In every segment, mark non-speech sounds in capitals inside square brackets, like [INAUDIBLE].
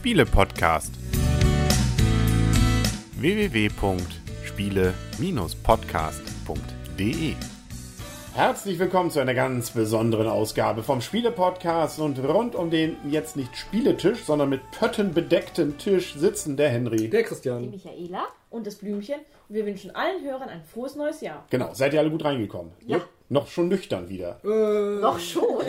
Spiele-Podcast. www.spiele-podcast.de Herzlich willkommen zu einer ganz besonderen Ausgabe vom Spiele-Podcast und rund um den jetzt nicht Spieletisch, sondern mit Pötten bedeckten Tisch sitzen der Henry. Der die Christian. Michaela und das Blümchen. Und wir wünschen allen Hörern ein frohes neues Jahr. Genau, seid ihr alle gut reingekommen? Ja. Noch schon nüchtern wieder. Noch schon. [LAUGHS]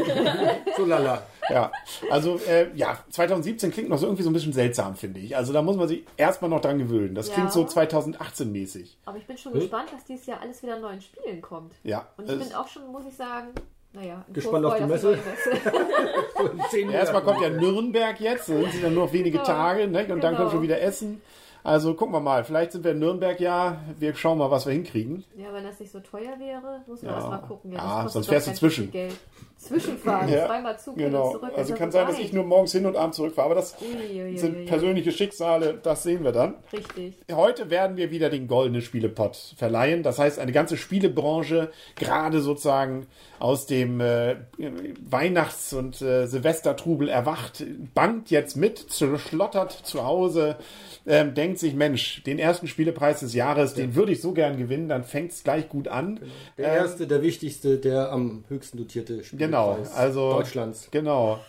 So lala. Ja, also äh, ja, 2017 klingt noch so irgendwie so ein bisschen seltsam, finde ich. Also da muss man sich erstmal noch dran gewöhnen. Das Ja. klingt so 2018-mäßig. Aber ich bin schon gespannt, was dieses Jahr alles wieder an neuen Spielen kommt. Ja, Und ich bin auch schon, muss ich sagen, naja, Gespannt auf die Messe? neue So [LAUGHS] Ja, erstmal kommt ja. Nürnberg jetzt, dann sind ja nur noch wenige Ja, Tage, ne? und dann genau. kommt schon wieder Essen. Also gucken wir mal, vielleicht sind wir in Nürnberg ja, wir schauen mal, was wir hinkriegen. Ja, wenn das nicht so teuer wäre, muss man Ja. erst mal gucken. das Ja, kostet sonst fährst du zwischen. Geld. Zwischenfahren, Ja, zweimal Zug Genau, zurück. also kann sein, dass ich nur morgens hin und abends zurückfahre, aber das Uiuiui. sind persönliche Schicksale, das sehen wir dann. Richtig. Heute werden wir wieder den goldenen Spielepot verleihen. Das heißt, eine ganze Spielebranche, gerade sozusagen aus dem äh, Weihnachts- und äh, Silvestertrubel erwacht, bangt jetzt mit, schlottert zu Hause, ähm, denkt sich, Mensch, den ersten Spielepreis des Jahres, den würde ich so gern gewinnen, dann fängt es gleich gut an. Der erste, der wichtigste, der am höchsten dotierte Spielpreis Genau, also Deutschlands. Genau.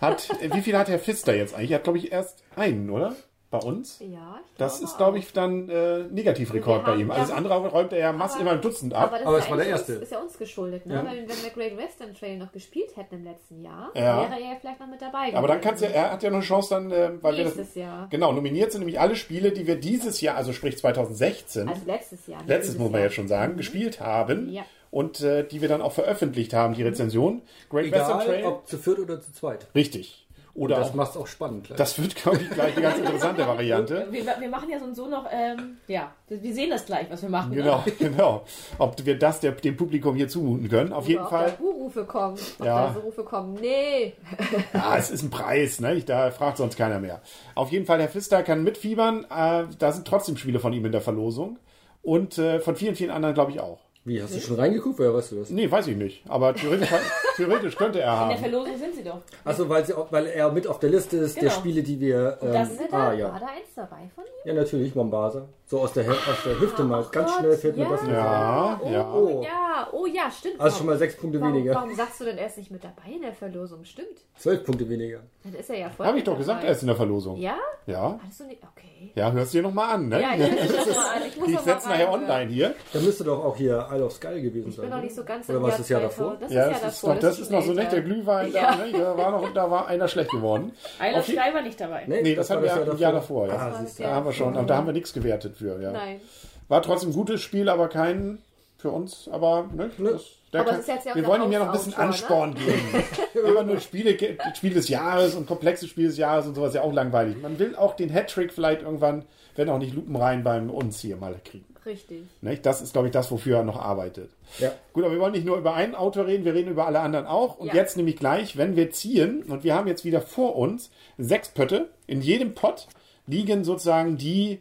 Hat, wie viel hat Herr Pfister jetzt eigentlich? Er hat, glaube ich, erst einen, oder? Bei uns? Ja, ich Das glaube ist, glaube ich, dann äh, Negativrekord bei ihm. ja, Alles andere räumt er ja mass aber- immer ein Dutzend Aber, ab. das Aber ist es ja war der erste. Uns, ist ja uns geschuldet, ne? Ja. Weil, wenn wir Great Western Trail noch gespielt hätten im letzten Jahr, Ja. wäre er ja vielleicht noch mit dabei Aber dann gewesen. kannst du, er hat ja noch eine Chance dann, äh, weil wir das, Nächstes Jahr. genau, nominiert sind nämlich alle Spiele, die wir dieses Jahr, also sprich 2016, Also letztes Jahr. nicht letztes muss man Jahr. jetzt schon sagen, gespielt haben Ja. und äh, die wir dann auch veröffentlicht haben, die Rezension. Great Western Egal, Trail. ob zu viert oder zu zweit. Richtig. Oder Das macht es auch spannend. gleich. das wird, glaube ich, gleich eine ganz interessante Variante. [LAUGHS] Wir, wir machen ja so und so noch, ähm, ja, wir sehen das gleich, was wir machen. Genau, Ne? [LAUGHS] genau. Ob wir das der, dem Publikum hier zumuten können. Auf Oder jeden ob Fall. da Buhrufe kommen. Ob Ja. da so Rufe kommen. Nee. [LAUGHS] Ja, es ist ein Preis, ne? Ich, da fragt sonst keiner mehr. Auf jeden Fall, Herr Pfister kann mitfiebern. Äh, da sind trotzdem Spiele von ihm in der Verlosung. Und äh, von vielen, vielen anderen, glaube ich, auch. Wie, hast du schon reingeguckt? Woher weißt du das? Nee, weiß ich nicht. Aber theoretisch, theoretisch könnte er In der haben. Verlosung sind sie doch. Achso, weil, sie weil er mit auf der Liste ist der Genau. Spiele, die wir. Ähm, das Ist da, ah, War ja. da eins dabei von ihm? Ja, natürlich, Mombasa. So aus der, aus der Hüfte mal. Ganz Gott, schnell fällt mir ja. das nicht. Ja, Oh, ja. Oh. ja. Oh ja, stimmt. Also schon mal sechs Punkte warum, weniger. Warum sagst du denn, er ist nicht mit dabei in der Verlosung? Stimmt. Zwölf Punkte weniger. Dann ist er ja voll Habe ich doch gesagt, dabei. er ist in der Verlosung. Ja? Ja, Hattest du nicht? Okay. ja hörst du dir nochmal an, ne? Ja, ich, muss [LAUGHS] das mal an. ich ich setze nachher online hier. Da müsste doch auch hier Isle of Sky gewesen Ich sein. bin noch nicht so ganz Oder war es das Jahr 2000. davor? Das Ja, ist ja das ist davor. Das ist noch so nicht der älter. Glühwein Ja. da, ne? Da war noch, da war einer schlecht geworden. Einer Sky war nicht dabei. Nee, das, hatten wir war im Jahr davor, ja. Ah, das Da haben wir schon, aber da haben wir nichts gewertet für, ja. Nein. War trotzdem ein gutes Spiel, aber kein für uns, aber ne, das, der Aber kann, es ist jetzt ja wir der wollen ihm ja noch ein bisschen Hauptautor, Ansporn geben. [LAUGHS] Immer nur Spiele, Spiel des Jahres und komplexe Spiel des Jahres und sowas ist ja auch langweilig. Man will auch den Hattrick vielleicht irgendwann, wenn auch nicht lupenrein, beim uns hier mal kriegen. Richtig. Nicht? Das ist, glaube ich, das, wofür er noch arbeitet. Ja. Gut, aber wir wollen nicht nur über einen Autor reden, wir reden über alle anderen auch. Und Ja. jetzt nämlich gleich, wenn wir ziehen, und wir haben jetzt wieder vor uns sechs Pötte. In jedem Pott liegen sozusagen die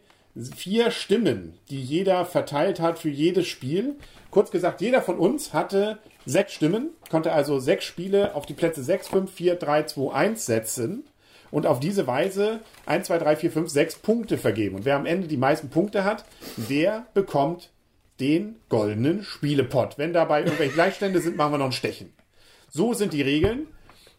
vier Stimmen, die jeder verteilt hat für jedes Spiel. Kurz gesagt, jeder von uns hatte sechs Stimmen, konnte also sechs Spiele auf die Plätze 6, 5, 4, 3, 2, 1 setzen und auf diese Weise 1, 2, 3, 4, 5, 6 Punkte vergeben. Und wer am Ende die meisten Punkte hat, der bekommt den goldenen Spielepot. Wenn dabei irgendwelche Gleichstände sind, machen wir noch ein Stechen. So sind die Regeln.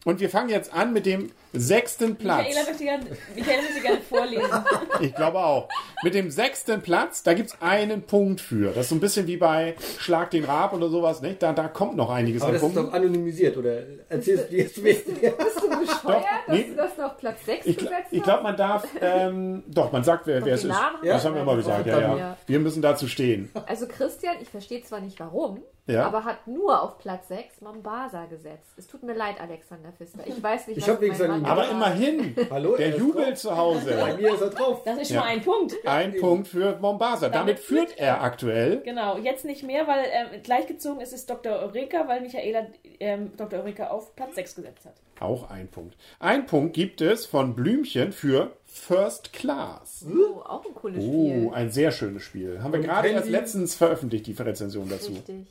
Und wir fangen jetzt an mit dem sechsten Platz. Michaela möchte gerne, Michaela möchte gerne vorlesen. [LAUGHS] Ich glaube auch. Mit dem sechsten Platz, da gibt's einen Punkt für. Das ist so ein bisschen wie bei Schlag den Rab oder sowas. Nicht? Da, da kommt noch einiges Aber an das ist Punkten. doch anonymisiert, oder erzählst du jetzt mir? [LAUGHS] Bist du bescheuert, dass nee. du das noch Platz 6 Ich, gesetzt ich glaube, man darf, ähm, doch, man sagt, wer, wer es ist. Ja. Das haben wir immer gesagt, ja, ja. Ja. Wir müssen dazu stehen. Also Christian, ich verstehe zwar nicht warum, Ja. aber hat nur auf Platz 6 Mombasa gesetzt. Es tut mir leid, Alexander Pfister. Ich weiß nicht, Ich was hab wegen mein Mann Aber immerhin, Hallo, der er drauf. zu Bei Hause. mir ist er drauf. Das ist schon Ja. mal ein Punkt. Ein Punkt für Mombasa. Damit führt er aktuell. Genau, jetzt nicht mehr, weil ähm, gleichgezogen ist es Dr. Eureka, weil Michaela ähm, Dr. Eureka auf Platz 6 gesetzt hat. Auch ein Punkt. Ein Punkt gibt es von Blümchen für First Class. Oh, auch ein cooles Oh, Spiel. ein sehr schönes Spiel. Haben wir Und gerade erst letztens veröffentlicht, die Rezension dazu. Richtig.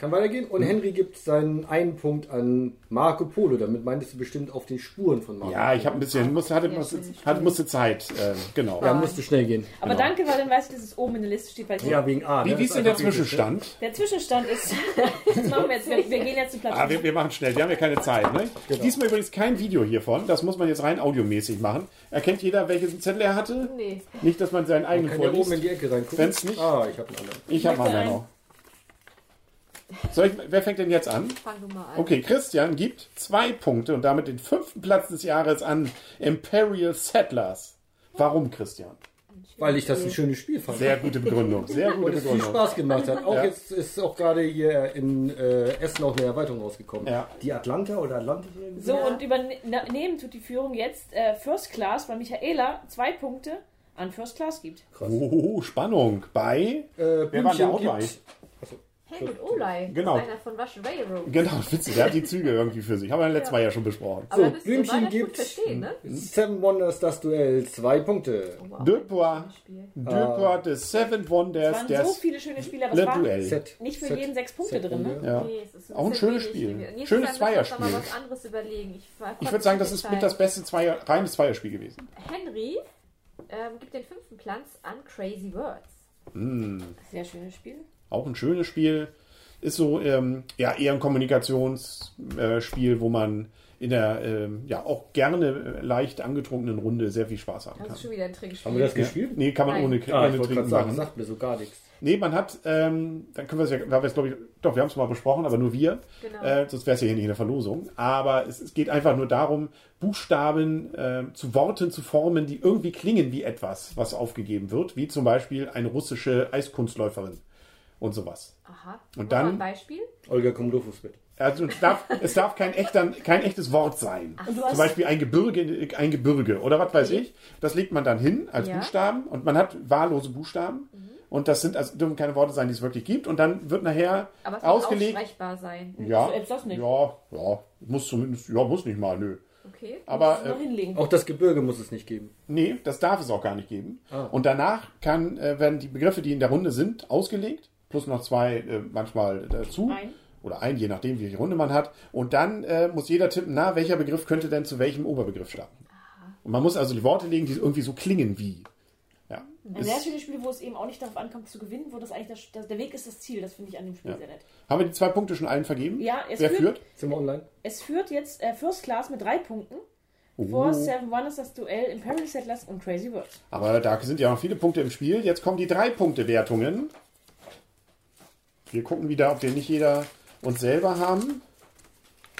Kann weitergehen. Und Henry gibt seinen einen Punkt an Marco Polo. Damit meintest du bestimmt auf den Spuren von Marco Ja, ich habe ein bisschen, musste, hatte, Ja, musste, hatte, musste Zeit, äh, genau. Ja, musste schnell gehen. Aber Genau. danke, weil dann weiß ich, dass es oben in der Liste steht. Weil Ja, wegen A. Wie, ne? wie ist denn der Zwischenstand? der Zwischenstand ist. [LAUGHS] das machen wir jetzt. Wir, wir gehen jetzt zu Platz Ah, wir, wir machen schnell, wir haben ja keine Zeit. Ne? Genau. Diesmal übrigens kein Video hiervon, das muss man jetzt rein audiomäßig machen. Erkennt jeder, welchen Zettel er hatte? Nee. Nicht, dass man seinen Man eigenen kann ja oben in vorliest. die Ecke reingucken. Wenn's nicht- Ah, ich habe einen anderen. Ich habe Möchte mal ein. Ich, wer fängt denn jetzt an? Fang du mal an. Okay, Christian gibt zwei Punkte und damit den fünften Platz des Jahres an Imperial Settlers. Warum, Christian? Weil ich das ein schönes Spiel fand. Sehr gute Begründung. Sehr und gute es viel Begründung. Spaß gemacht hat. Auch Ja. jetzt ist auch gerade hier in äh, Essen auch eine Erweiterung rausgekommen. Ja. Die Atlanta oder Atlantis? So, Ja. und übernehmen tut die Führung jetzt äh, First Class, weil Michaela zwei Punkte an First Class gibt. Oh, Spannung. Bei. Äh, Wer war der gibt- Helmut Olay. Genau. Einer von Russian Railroad. Genau, witzig, der hat die Züge irgendwie für sich. Haben wir letztes Mal ja schon besprochen. Aber So, Blümchen gibt- ne? Seven Wonders, das Duell, zwei Punkte. Wow, Deux ein Spiel. Deux Pois de Seven Wonders Es waren des so viele schöne Spiele, aber es waren Duell. Set. nicht für Set. jeden sechs Punkte Set drin. Ne? Ja. Nee, es ist Auch ein schönes Spiel. Nächstes Schönes Zweierspiel. mal was anderes überlegen. Ich, Ich würde sagen, das ist mit das beste Zweier, reines Zweierspiel gewesen. Henry ähm, gibt den fünften Platz an Crazy Words. Sehr schönes Spiel. Auch ein schönes Spiel. Ist so ähm, ja, eher ein Kommunikationsspiel, äh, wo man in der ähm, ja auch gerne leicht angetrunkenen Runde sehr viel Spaß haben Das kann. ist schon wieder ein Trickspiel. Haben wir das Ja. gespielt? Nee, kann man Nein. ohne, Ah, ich ohne wollte Trinken gerade sagen, machen. sagt mir so gar nichts. Nee, man hat, ähm, dann können wir es ja, da wir es glaube ich, doch, wir haben es mal besprochen, aber nur wir. Genau. Äh, sonst wäre es ja hier nicht in der Verlosung. Aber es, es geht einfach nur darum, Buchstaben äh, zu Worten zu formen, die irgendwie klingen wie etwas, was aufgegeben wird, wie zum Beispiel eine russische Eiskunstläuferin und sowas. Aha. Und mal dann- ein Beispiel. Olga Komlofus mit. Also es darf, es darf kein, echter, kein echtes Wort sein. Du Zum Beispiel ein Gebirge, ein Gebirge oder was weiß ich. Das legt man dann hin als Ja. Mhm. Buchstaben und man hat wahllose Buchstaben. Und das sind also dürfen keine Worte sein, die es wirklich gibt. Und dann wird nachher Aber es muss ausgelegt. aussprechbar sein. Ja, Selbst das nicht. ja, ja, muss zumindest, ja, muss nicht mal, nö. Okay. Aber äh, hinlegen. Auch das Gebirge muss es nicht geben. nee, das darf es auch gar nicht geben. Ah. Und danach kann, äh, werden die Begriffe, die in der Runde sind, ausgelegt. Plus noch zwei äh, manchmal dazu. Ein. Oder ein, je nachdem, welche Runde man hat. Und dann äh, muss jeder tippen, na, welcher Begriff könnte denn zu welchem Oberbegriff stammen. Und man muss also die Worte legen, die irgendwie so klingen wie. Ja. Ein sehr schönes Spiel, wo es eben auch nicht darauf ankommt zu gewinnen, wo das eigentlich das, das, der Weg ist das Ziel. Das finde ich an dem Spiel Ja. sehr nett. Haben wir die zwei Punkte schon allen vergeben? Ja, es Wer führt- führt? Sind wir online? Es führt jetzt äh, First Class mit drei Punkten. Oh. Vor Seven Wonders das Duell Imperial Settlers und Crazy Words. Aber da sind ja noch viele Punkte im Spiel. Jetzt kommen die Drei-Punkte-Wertungen. Wir gucken wieder, ob wir nicht jeder uns selber haben.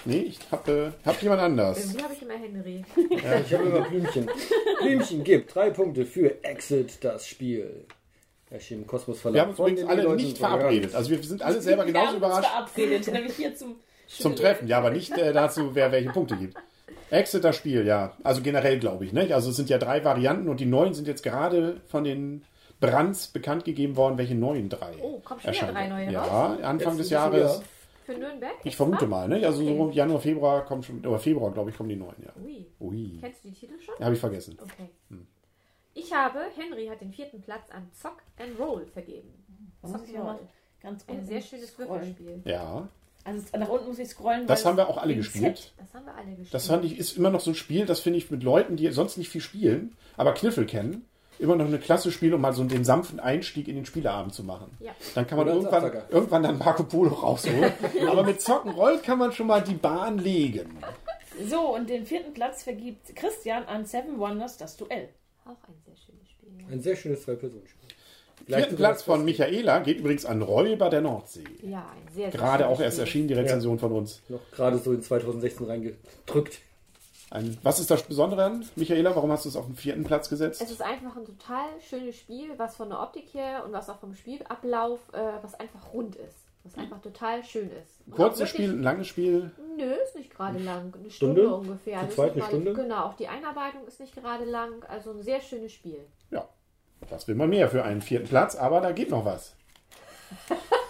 Nee, ich habe hab jemand anders. Irgendwie habe ich immer Henry. Ja, ich habe immer Blümchen. Blümchen gibt drei Punkte für Exit, das Spiel. Erschienen im Kosmos Verlag. Wir haben uns von übrigens alle Leuten nicht verabredet. Also wir sind alle selber Wir genauso haben uns überrascht verabredet, nämlich hier zum, [LAUGHS] zum Treffen. Ja, aber nicht äh, dazu, wer welche Punkte gibt. Exit das Spiel, ja. Also generell glaube ich. Nicht? Also es sind ja drei Varianten und die neuen sind jetzt gerade von den Brands bekannt gegeben worden, welche neuen drei. Oh, kommen schon wieder erscheinen. drei neue Ja, raus? Anfang Jetzt des Jahres. wieder- Für Nürnberg? Ich vermute mal, ne? Also so Okay. Januar, Februar kommen schon, oder Februar, glaube ich, kommen die neuen, ja. Ui. Ui. Kennst du die Titel schon? Habe ich vergessen. Okay. Ich habe, Henry hat den vierten Platz an Zock and Roll vergeben. Da muss ich ja mal ganz Ein sehr schönes. Würfelspiel. Ja. Also nach unten muss ich scrollen. Das haben wir auch alle gespielt. Set- Das haben wir alle gespielt. Das fand ich, ist immer noch so ein Spiel, das finde ich mit Leuten, die sonst nicht viel spielen, aber Kniffel kennen, immer noch eine klasse Spiel, um mal so den sanften Einstieg in den Spieleabend zu machen. Ja. Dann kann man irgendwann, irgendwann dann Marco Polo rausholen. [LAUGHS] aber mit Zocken rollt kann man schon mal die Bahn legen. So, und den vierten Platz vergibt Christian an Seven Wonders das Duell. Auch ein sehr schönes Spiel. Ein sehr schönes Zwei-Personen-Spiel. Vierten Platz von Michaela geht übrigens an Räuber der Nordsee. Ja, ein sehr, sehr Gerade schönes auch erst erschienen, die Rezension von uns. Noch gerade so in 2016 reingedrückt. Ein, was ist das Besondere an, Michaela? Warum hast du es auf den vierten Platz gesetzt? Es ist einfach ein total schönes Spiel, was von der Optik her und was auch vom Spielablauf, äh, was einfach rund ist. Was einfach total schön ist. Auch Kurzes Spiel, ein langes Spiel. Nö, ist nicht gerade lang. Eine Stunde, Stunde? ungefähr. Zu Das ist zweit nicht eine gerade- Stunde? Genau, auch die Einarbeitung ist nicht gerade lang. Also ein sehr schönes Spiel. Ja, das will man mehr für einen vierten Platz, aber da geht noch was. [LAUGHS]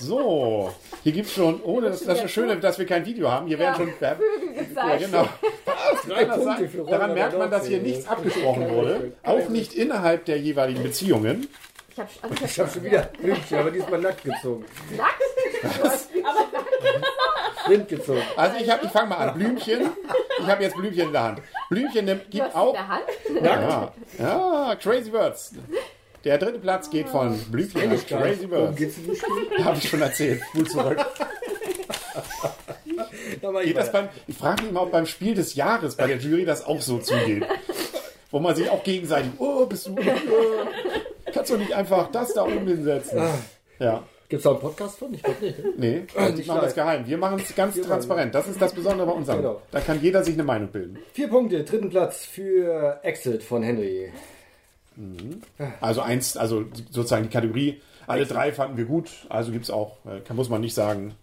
So, hier gibt es schon, ohne das, das ist das Schöne, dass wir kein Video haben. Hier werden schon. [LAUGHS] Ja, gezeigt. genau. Drei Kann das sein? für Daran merkt man, dass hier nichts abgesprochen wurde. Auch nicht innerhalb der jeweiligen Beziehungen. Ich habe Ich habe schon wieder Blümchen, aber diesmal nackt gezogen. Nackt? [LAUGHS] Blind gezogen. Also ich, hab- ich fange mal an. Blümchen. Ich habe jetzt Blümchen in der Hand. Blümchen nimmt, Du gibt hast in auch. der Hand. Ja, ja, Crazy Words. Der dritte Platz geht von Blümchen an Crazy Spiel? [LAUGHS] Habe ich schon erzählt. Spul zurück. [LAUGHS] Ich Geht das bei. beim, ich frage mich mal, ob beim Spiel des Jahres bei der Jury das auch so zugeht. Wo man sich auch gegenseitig, oh, bist du, äh, kannst du nicht einfach das da oben hinsetzen? Ja, Gibt's da einen Podcast von? Ich glaube nicht. ne? nee, Nicht die machen das live. geheim. Wir machen es ganz transparent. Das ist das Besondere bei uns. Genau. Da kann jeder sich eine Meinung bilden. Vier Punkte, dritten Platz für Exit von Henry. Also eins, also sozusagen die Kategorie, alle drei fanden wir gut, also gibt es auch, äh, kann, muss man nicht sagen,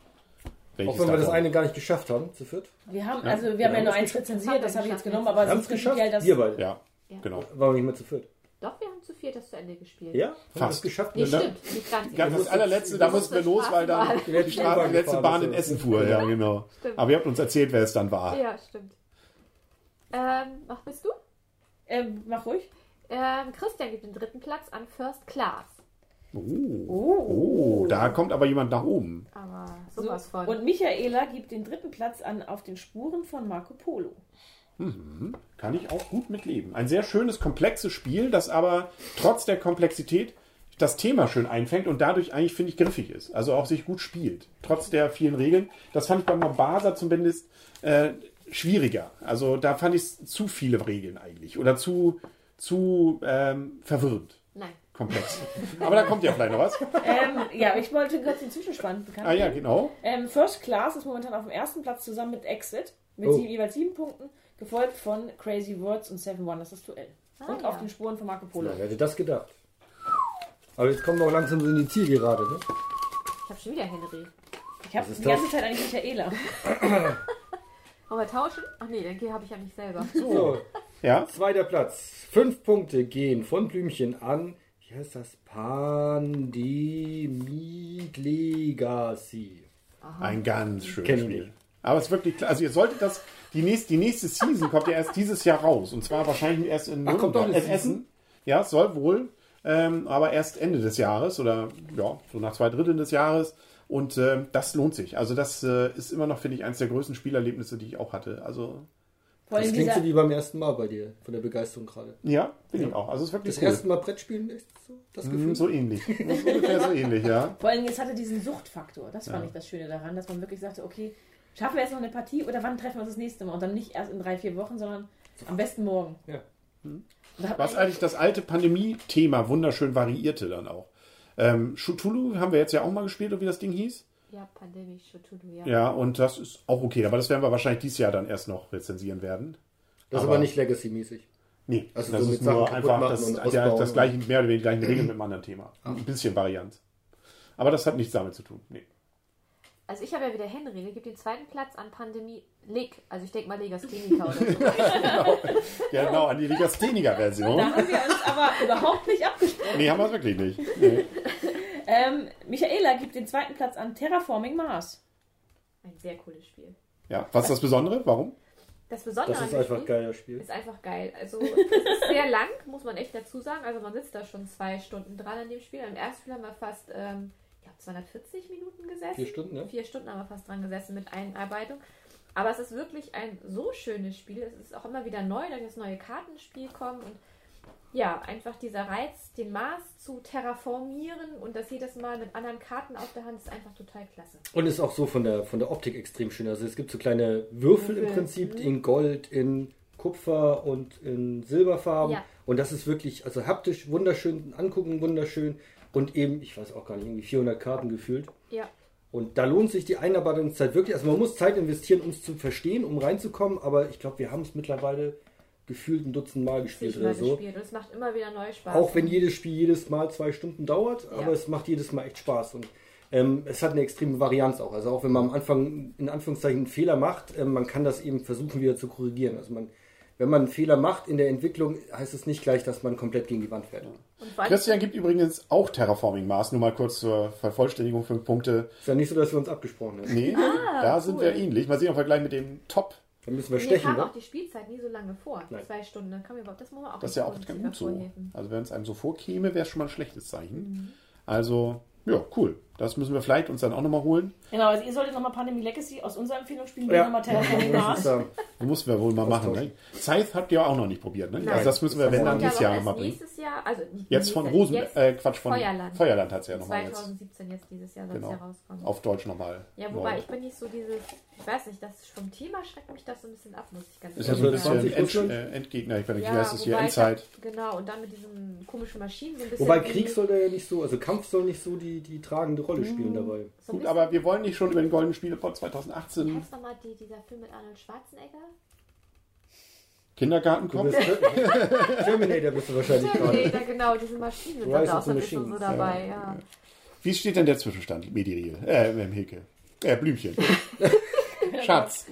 welches Auch wenn wir das eine gar nicht geschafft haben, zu viert. Wir haben, also wir haben ja nur eins rezensiert, das habe ich jetzt genommen, aber es geschafft. das. Wir beide. Ja, Ja. genau. Waren wir nicht mehr zu viert. Doch, wir haben zu viert das zu Ende gespielt. Ja? Haben wir Fast. das geschafft? Nee, Ne? stimmt. Nicht ganz. Das allerletzte, da mussten wir los, weil dann Die Straße, die letzte Bahn in ja. Essen fuhr. Ja, genau. Stimmt. Aber ihr habt uns erzählt, wer es dann war. Ja, stimmt. Ähm, was bist du? Ähm, mach ruhig. Ähm, Christian gibt den dritten Platz an First Class. Oh, da kommt aber jemand nach oben. Aber So. sowas von. Und Michaela gibt den dritten Platz an auf den Spuren von Marco Polo. Kann ich auch gut mitleben. Ein sehr schönes, komplexes Spiel, das aber trotz der Komplexität das Thema schön einfängt und dadurch eigentlich, finde ich, griffig ist. Also auch sich gut spielt. Trotz der vielen Regeln. Das fand ich bei Mobasa zumindest äh, schwieriger. Also da fand ich es zu viele Regeln eigentlich. Oder zu, zu ähm, verwirrend. Nein. Komplex. [LAUGHS] Aber da kommt ja vielleicht noch was. ähm, ja, ich wollte kurz den Zwischenstand bekannt Ah ja, genau. Ähm, First Class ist momentan auf dem ersten Platz zusammen mit Exit mit Oh. sieben, jeweils sieben Punkten, gefolgt von Crazy Words und Seven Wonders das Duell. Ah, und ja. auf den Spuren von Marco Polo. Ja, wer hätte das gedacht? Aber jetzt kommen wir auch langsam so in die Zielgerade, ne? Ich habe schon wieder Henry. Ich habe ist die das? ganze Zeit eigentlich Michaela. [LAUGHS] Wollen wir tauschen? Ach nee, den habe ich ja nicht selber. So, [LAUGHS] Ja. zweiter Platz. Fünf Punkte gehen von Blümchen an. Wie heißt das? Pandemic Legacy. Ein ganz schönes Kenn ich Spiel. nicht. Aber es ist wirklich klar. Also ihr solltet das, die nächste, die nächste Season kommt ja erst dieses Jahr raus. Und zwar wahrscheinlich erst in Ach, kommt doch in Season? Essen. Ja, es soll wohl. Ähm, aber erst Ende des Jahres oder ja, so nach zwei Dritteln des Jahres. Und ähm, das lohnt sich. Also das äh, ist immer noch, finde ich, eines der größten Spielerlebnisse, die ich auch hatte. Also Das allem klingt so wie beim ersten Mal bei dir, von der Begeisterung gerade. ja, finde ich auch. Also es ist wirklich Das cool. erste Mal Brettspielen, ist so das Gefühl? Mm, [LAUGHS] so ähnlich. Ungefähr so ähnlich, ja. vor allem jetzt hatte diesen Suchtfaktor. Das fand Ja. ich das Schöne daran, dass man wirklich sagte, okay, schaffen wir jetzt noch eine Partie oder wann treffen wir uns das nächste Mal? Und dann nicht erst in drei, vier Wochen, sondern am besten morgen. Ja. Hat Was eigentlich das alte Pandemie-Thema wunderschön variierte dann auch. Ähm, Cthulhu haben wir jetzt ja auch mal gespielt, oder wie das Ding hieß. Ja, Pandemic Cthulhu, ja. Ja, und das ist auch okay. Aber das werden wir wahrscheinlich dieses Jahr dann erst noch rezensieren werden. Das ist Aber- aber nicht Legacy-mäßig. Nee, Also das so ist nur einfach machen das, und der, das gleiche, mehr oder weniger die gleichen Regeln mit einem anderen Thema. Ein bisschen Variant. Aber das hat nichts damit zu tun. Nee. Also ich habe ja wieder Henry, der gibt den zweiten Platz an Pandemie Leg. Also ich denke mal Legastheniker oder so. [LAUGHS] Ja, genau, an die Legastheniker-Version. Da haben wir uns aber überhaupt nicht abgesprochen. Nee, haben wir es wirklich nicht. Nee. Ähm, Michaela gibt den zweiten Platz an Terraforming Mars. Ein sehr cooles Spiel. Ja, was ist das Besondere? Warum? Das Besondere Das an ist dem einfach Spiel geil, das Spiel. ist einfach geil. Also es ist sehr lang, muss man echt dazu sagen. Also man sitzt da schon zwei Stunden dran an dem Spiel. Im ersten Spiel haben wir fast, ähm, ich glaube 240 Minuten gesessen. Vier Stunden, ne? Vier Stunden haben wir fast dran gesessen mit Einarbeitung. Aber es ist wirklich ein so schönes Spiel. Es ist auch immer wieder neu, da jetzt neue Kartenspiel kommen und ja, einfach dieser Reiz, den Mars zu terraformieren und das jedes Mal mit anderen Karten auf der Hand ist einfach total klasse. Und ist auch so von der, von der Optik extrem schön. Also es gibt so kleine Würfel im Würfel, Prinzip mhm. in Gold, in Kupfer und in Silberfarben. Ja. Und das ist wirklich, also haptisch wunderschön, angucken wunderschön. Und eben, ich weiß auch gar nicht, irgendwie 400 Karten gefühlt. Ja, Und da lohnt sich die Einarbeitungszeit wirklich. Also man muss Zeit investieren, um es zu verstehen, um reinzukommen. Aber ich glaube, wir haben es mittlerweile gefühlt ein Dutzend Mal gespielt oder so. gespielt und es macht immer wieder neu Spaß. Auch wenn jedes Spiel jedes Mal zwei Stunden dauert, Ja. aber es macht jedes Mal echt Spaß. Und ähm, es hat eine extreme Varianz auch. Also auch wenn man am Anfang in Anführungszeichen einen Fehler macht, ähm, man kann das eben versuchen wieder zu korrigieren. Also man, wenn man einen Fehler macht in der Entwicklung, heißt es nicht gleich, dass man komplett gegen die Wand fährt. Christian gibt übrigens auch Terraforming Mars, nur mal kurz zur Vervollständigung, fünf Punkte. Ist ja nicht so, dass wir uns abgesprochen haben. Nee, da sind wir ähnlich. Mal sehen, ob wir gleich mit dem Top. Dann müssen wir Mir stechen, kam ne? auch die Spielzeit nie so lange vor. Nein. Zwei Stunden. Dann kam mir überhaupt, das muss man auch Das ist ja auch nicht ganz gut so. Also wenn es einem so vorkäme, wäre es schon mal ein schlechtes Zeichen. Mhm. Also, ja, cool. Das müssen wir vielleicht uns dann auch nochmal holen. Genau, also ihr solltet nochmal Pandemie Legacy aus unserer Empfehlung spielen, wir Ja. nochmal Terraforming mussten wir wohl mal machen. Ne? Scythe habt ihr auch noch nicht probiert. Ne? Nein. Also das müssen wir, wenn dann dieses Jahr erst bringen. nächstes Jahr, also nicht Jetzt von Rosen, jetzt äh, Quatsch, von Feuerland. Feuerland hat es ja nochmal jetzt. 2017 jetzt dieses Jahr soll Genau. es ja rauskommen. Auf Deutsch nochmal. Ja, wobei ich bin nicht so dieses, ich weiß nicht, das vom Thema schreckt mich das so ein bisschen ab, muss ich ganz Ist ja ehrlich so ein bisschen 20 End, äh, Endgegner. Ich weiß nicht, wie heißt es hier? Endzeit. Genau, und dann mit diesen komischen Maschinen so ein bisschen. Wobei Krieg soll da ja nicht so, also Kampf soll nicht so die, die tragende Rolle Mhm. spielen dabei. so ein Gut, aber wir wollen nicht schon über den Goldenen Spielepot 2018 Heißt nochmal die, dieser Film mit Arnold Schwarzenegger? Kindergarten Du kommen. bist Terminator bist du wahrscheinlich gerade. Terminator, genau, diese Maschinen sind Rise da of the auch so so Machines, dabei, ja. Wie steht denn der Zwischenstand, Mediriel? Äh, Hilke. Äh, Blümchen. [LAUGHS] Schatz.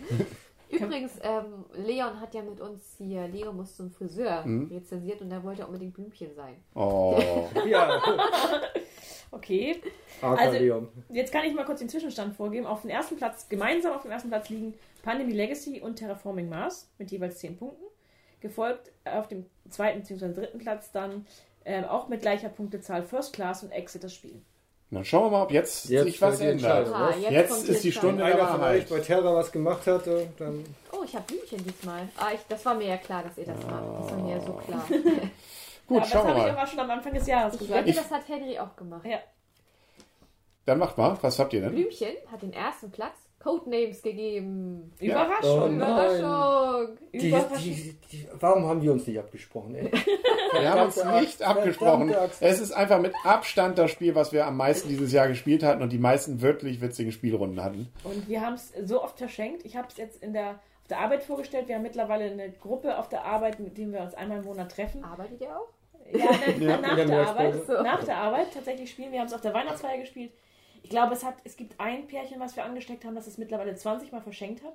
Übrigens, ähm, Leon hat ja mit uns hier, Leo muss zum Friseur Mhm. rezensiert und er wollte unbedingt Blümchen sein. Oh. Ja, [LAUGHS] Okay, Also- jetzt kann ich mal kurz den Zwischenstand vorgeben. Auf dem ersten Platz, gemeinsam auf dem ersten Platz liegen Pandemie Legacy und Terraforming Mars mit jeweils 10 Punkten. Gefolgt auf dem zweiten bzw. dritten Platz dann ähm, auch mit gleicher Punktezahl First Class und Exit das Spiel. Dann schauen wir mal, ob jetzt, Jetzt sich was ändert. Ah? Jetzt kommt ist die. Stunde- Wenn einer von euch bei Terra was gemacht hat, äh, dann Oh, ich habe Blümchen diesmal. Ah, ich, das war mir ja klar, dass ihr das macht. Das war mir ja so klar. [LAUGHS] Gut, Aber schauen das wir habe ich mal. aber schon am Anfang des Jahres Ich gesagt. wette, das hat Henry auch gemacht. Ja. Dann macht mal. Was habt ihr denn? Blümchen hat den ersten Platz Codenames gegeben. Überraschung. Oh. Überraschung. die, Überraschung. die, die, warum haben wir uns nicht abgesprochen? Ey? [LAUGHS] Wir haben uns nicht abgesprochen. Es ist einfach mit Abstand das Spiel, was wir am meisten dieses Jahr gespielt hatten und die meisten wirklich witzigen Spielrunden hatten. Und wir haben es so oft verschenkt. Ich habe es jetzt in der, auf der Arbeit vorgestellt. Wir haben mittlerweile eine Gruppe auf der Arbeit, mit dem wir uns einmal im Monat treffen. Arbeitet ihr auch? Ja, [LAUGHS] Ja, nach der Arbeit. Mittagspause. Nach der Arbeit tatsächlich spielen. Wir haben es auf der Weihnachtsfeier gespielt. Ich glaube, es, hat, es gibt ein Pärchen, was wir angesteckt haben, das es mittlerweile 20 Mal verschenkt hat.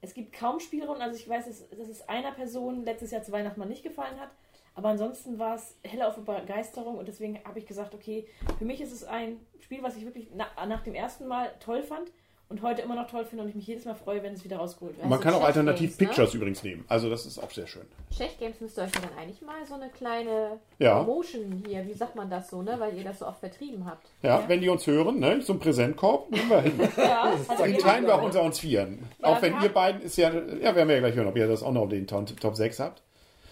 Es gibt kaum Spielrunden. Also ich weiß, dass, dass es einer Person letztes Jahr zu Weihnachten mal nicht gefallen hat. Aber ansonsten war es helle auf Begeisterung und deswegen habe ich gesagt, okay, für mich ist es ein Spiel, was ich wirklich na, nach dem ersten Mal toll fand und heute immer noch toll finde und ich mich jedes Mal freue, wenn es wieder rausgeholt wird. Man kann auch alternativ Games, ne? Pictures übrigens nehmen. Also das ist auch sehr schön. Chef Games müsst ihr euch ja dann eigentlich mal so eine kleine Ja. Promotion hier, wie sagt man das so, ne? Weil ihr das so oft vertrieben habt. Ja, wenn die uns hören, ne, so ein Präsentkorb, nehmen wir hin. [LAUGHS] Ja, also wir teilen wir auch unter uns Vieren. Ja, auch wenn wir ihr beiden ist ja, ja, werden wir ja gleich hören, ob ihr das auch noch in den Top, Top 6 habt.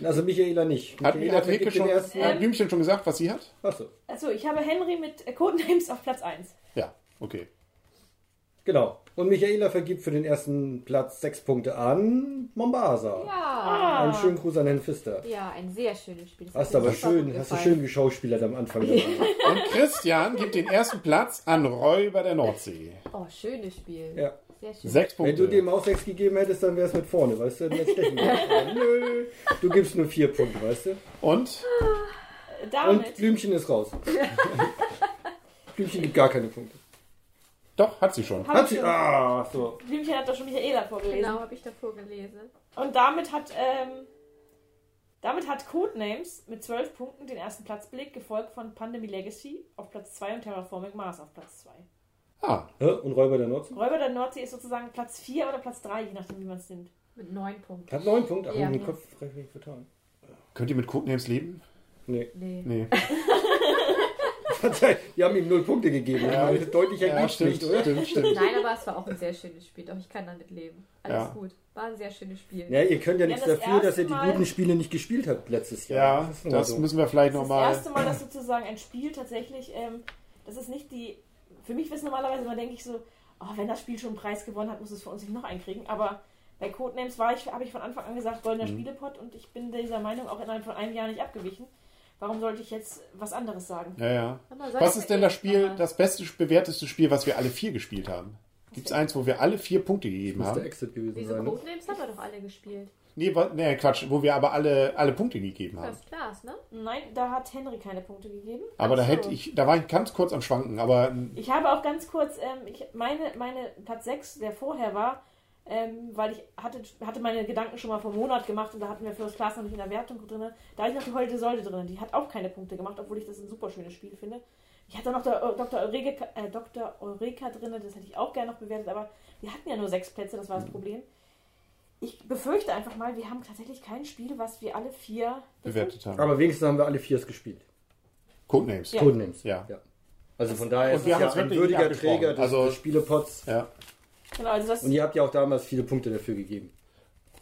Also Michaela nicht. Hat, Michaela den schon, ersten. hat Blümchen schon gesagt, was sie hat? Achso, Also, ich habe Henry mit Codenames auf Platz 1. Ja, okay. Genau. Und Michaela vergibt für den ersten Platz sechs Punkte an Mombasa. Ja. Einen schönen Gruß an Herrn Pfister. Ja, ein sehr schönes Spiel. Das Hast du aber schön, hast du schön geschauspielert am Anfang. [LAUGHS] dabei. Und Christian gibt den ersten Platz an Räuber der Nordsee. Oh, schönes Spiel. ja. Sehr schön. Sechs Wenn du Punkte. dem auch sechs gegeben hättest, dann wäre es mit vorne, weißt du? Dann stechen [LAUGHS] Nö, du gibst nur vier Punkte, weißt du? Und Und Damit, Blümchen ist raus. [LAUGHS] Blümchen gibt gar keine Punkte. Doch, hat sie schon. Hab Hat sie. schon. Ah, so. Blümchen hat doch schon Michaela vorgelesen. Genau, habe ich davor gelesen. Und damit hat, ähm, damit hat Codenames mit 12 Punkten den ersten Platz belegt, gefolgt von Pandemie Legacy auf Platz 2 und Terraforming Mars auf Platz 2. Ah, Hä? Und Räuber der Nordsee? Räuber der Nordsee ist sozusagen Platz 4 oder Platz 3, je nachdem, wie man es nimmt. Mit neun Punkten. Hat neun Punkte. Ach, Ja. den Kopf frei vertan. könnt ihr mit Codenames leben? Nee. Nee. Nee. [LAUGHS] [LAUGHS] Die haben ihm null Punkte gegeben. Ja. Ja. Deutlicher Ja, stimmt, nicht, oder? stimmt, stimmt. Nein, aber es war auch ein sehr schönes Spiel. Doch ich kann damit leben. Alles Ja. gut. War ein sehr schönes Spiel. Ja, ihr könnt ja Ja, nichts das dafür, dass ihr die guten Spiele nicht gespielt habt letztes Jahr. Ja, das so. müssen wir vielleicht Das ist das nochmal. erste Mal, dass sozusagen ein Spiel tatsächlich, ähm, das ist nicht die, für mich ist normalerweise immer, denke ich so, oh, wenn das Spiel schon einen Preis gewonnen hat, muss es für uns nicht noch einkriegen, aber bei Codenames war ich, habe ich von Anfang an gesagt, goldener Mhm. Spielepot und ich bin dieser Meinung auch innerhalb von einem Jahr nicht abgewichen. Warum sollte ich jetzt was anderes sagen? Ja, ja. Was ist denn das Spiel, das beste, bewährteste Spiel, was wir alle vier gespielt haben? Gibt es eins, wo wir alle vier Punkte gegeben muss der haben? Exit gewesen Diese sein. Ne? Codenames haben wir doch alle gespielt. Nee, wa- nee, Quatsch, wo wir aber alle, alle Punkte gegeben haben. First Class, ne? Nein, da hat Henry keine Punkte gegeben. Aber da Ach so. hätte ich, da war ich ganz kurz am Schwanken, aber Ich habe auch ganz kurz, ähm, ich, meine, meine Platz 6, der vorher war, ähm, weil ich hatte, hatte meine Gedanken schon mal vor einem Monat gemacht und da hatten wir First Class noch nicht in der Wertung drin. Da hatte ich noch die Holde Säule drin. Die hat auch keine Punkte gemacht, obwohl ich das ein super schönes Spiel finde. Ich hatte noch der, äh, Dr. Eureka, äh, Dr. Eureka drin, das hätte ich auch gerne noch bewertet, aber wir hatten ja nur sechs Plätze, das war das Problem. Ich befürchte einfach mal, wir haben tatsächlich kein Spiel, was wir alle vier bewertet haben. Aber wenigstens haben wir alle vier es gespielt. Codenames. Ja. Codenames. Ja. ja. Also von daher Und ist wir es haben ja ein würdiger. Träger des, Also- des Spielepots. Ja. Genau, also das Und ihr habt ja auch damals viele Punkte dafür gegeben.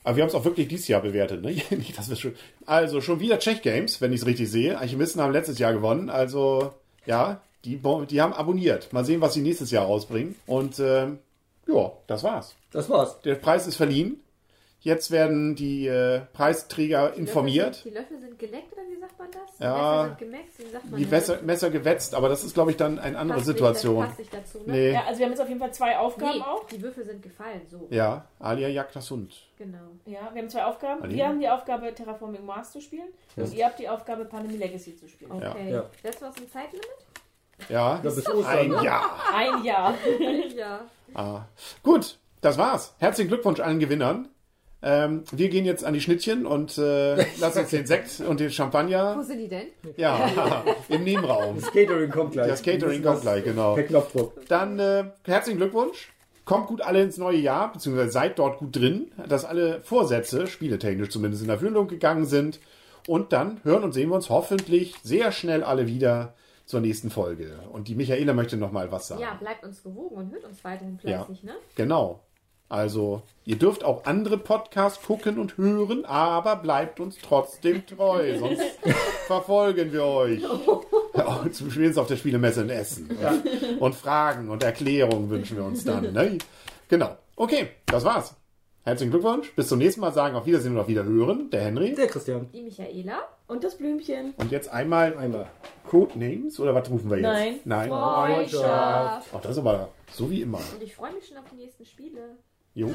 Aber wir haben es auch wirklich dieses Jahr bewertet, ne? [LAUGHS] Dass wir schon. Also schon wieder Czech Games, wenn ich es richtig sehe. Alchemisten haben letztes Jahr gewonnen. Also ja, die, die haben abonniert. Mal sehen, was sie nächstes Jahr rausbringen. Und ähm, ja, das war's. Das war's. Der Preis ist verliehen. Jetzt werden die äh, Preisträger Die informiert. Löffel sind, die Löffel sind geleckt oder wie sagt man das? Die Ja. Messer sind sagt man Die das? Messer, Messer gewetzt, aber das ist, glaube ich, dann eine andere Passt nicht, Situation. Das passt nicht dazu, ne? Nee. ja, also wir haben jetzt auf jeden Fall zwei Aufgaben Nee, auch. die Würfel sind gefallen, so. Ja, Alia jagt das Hund. Genau. Ja, wir haben zwei Aufgaben. Aline? Wir haben die Aufgabe, Terraforming Mars zu spielen. Und ihr habt die Aufgabe, Pandemie Legacy zu spielen. Okay. Ja. Wir uns ein Zeitlimit? Ja, Ja, bis ein Ostern. ne? Jahr. Ein Jahr. ja. Ah. Gut, das war's. Herzlichen Glückwunsch allen Gewinnern. Ähm, wir gehen jetzt an die Schnittchen und äh, [LAUGHS] lassen uns den Sekt und den Wo Champagner sind die denn? ja, [LAUGHS] im Nebenraum. Das Catering kommt gleich. Das Catering kommt gleich, genau. Per Knopfdruck. Dann äh, herzlichen Glückwunsch. Kommt gut alle ins neue Jahr, beziehungsweise seid dort gut drin, dass alle Vorsätze, spieletechnisch zumindest, in Erfüllung gegangen sind. Und dann hören und sehen wir uns hoffentlich sehr schnell alle wieder zur nächsten Folge. Und die Michaela möchte noch mal was sagen. Ja, bleibt uns gewogen und hört uns weiterhin Ja. fleißig, ne? Genau. Also, ihr dürft auch andere Podcasts gucken und hören, aber bleibt uns trotzdem treu, [LAUGHS] sonst verfolgen wir euch. [LAUGHS] Ja, zum Spielen auf der Spielemesse in Essen. Und Fragen und Erklärungen wünschen wir uns dann. Ne? Genau. Okay, das war's. Herzlichen Glückwunsch. Bis zum nächsten Mal sagen auf Wiedersehen und auf Wiederhören. Der Henry. Der Christian. Die Michaela. Und das Blümchen. Und jetzt einmal Einmal. Codenames oder was rufen wir jetzt? Nein. Nein. Freundschaft. Ach, das ist aber so wie immer. Und ich freue mich schon auf die nächsten Spiele. Jo.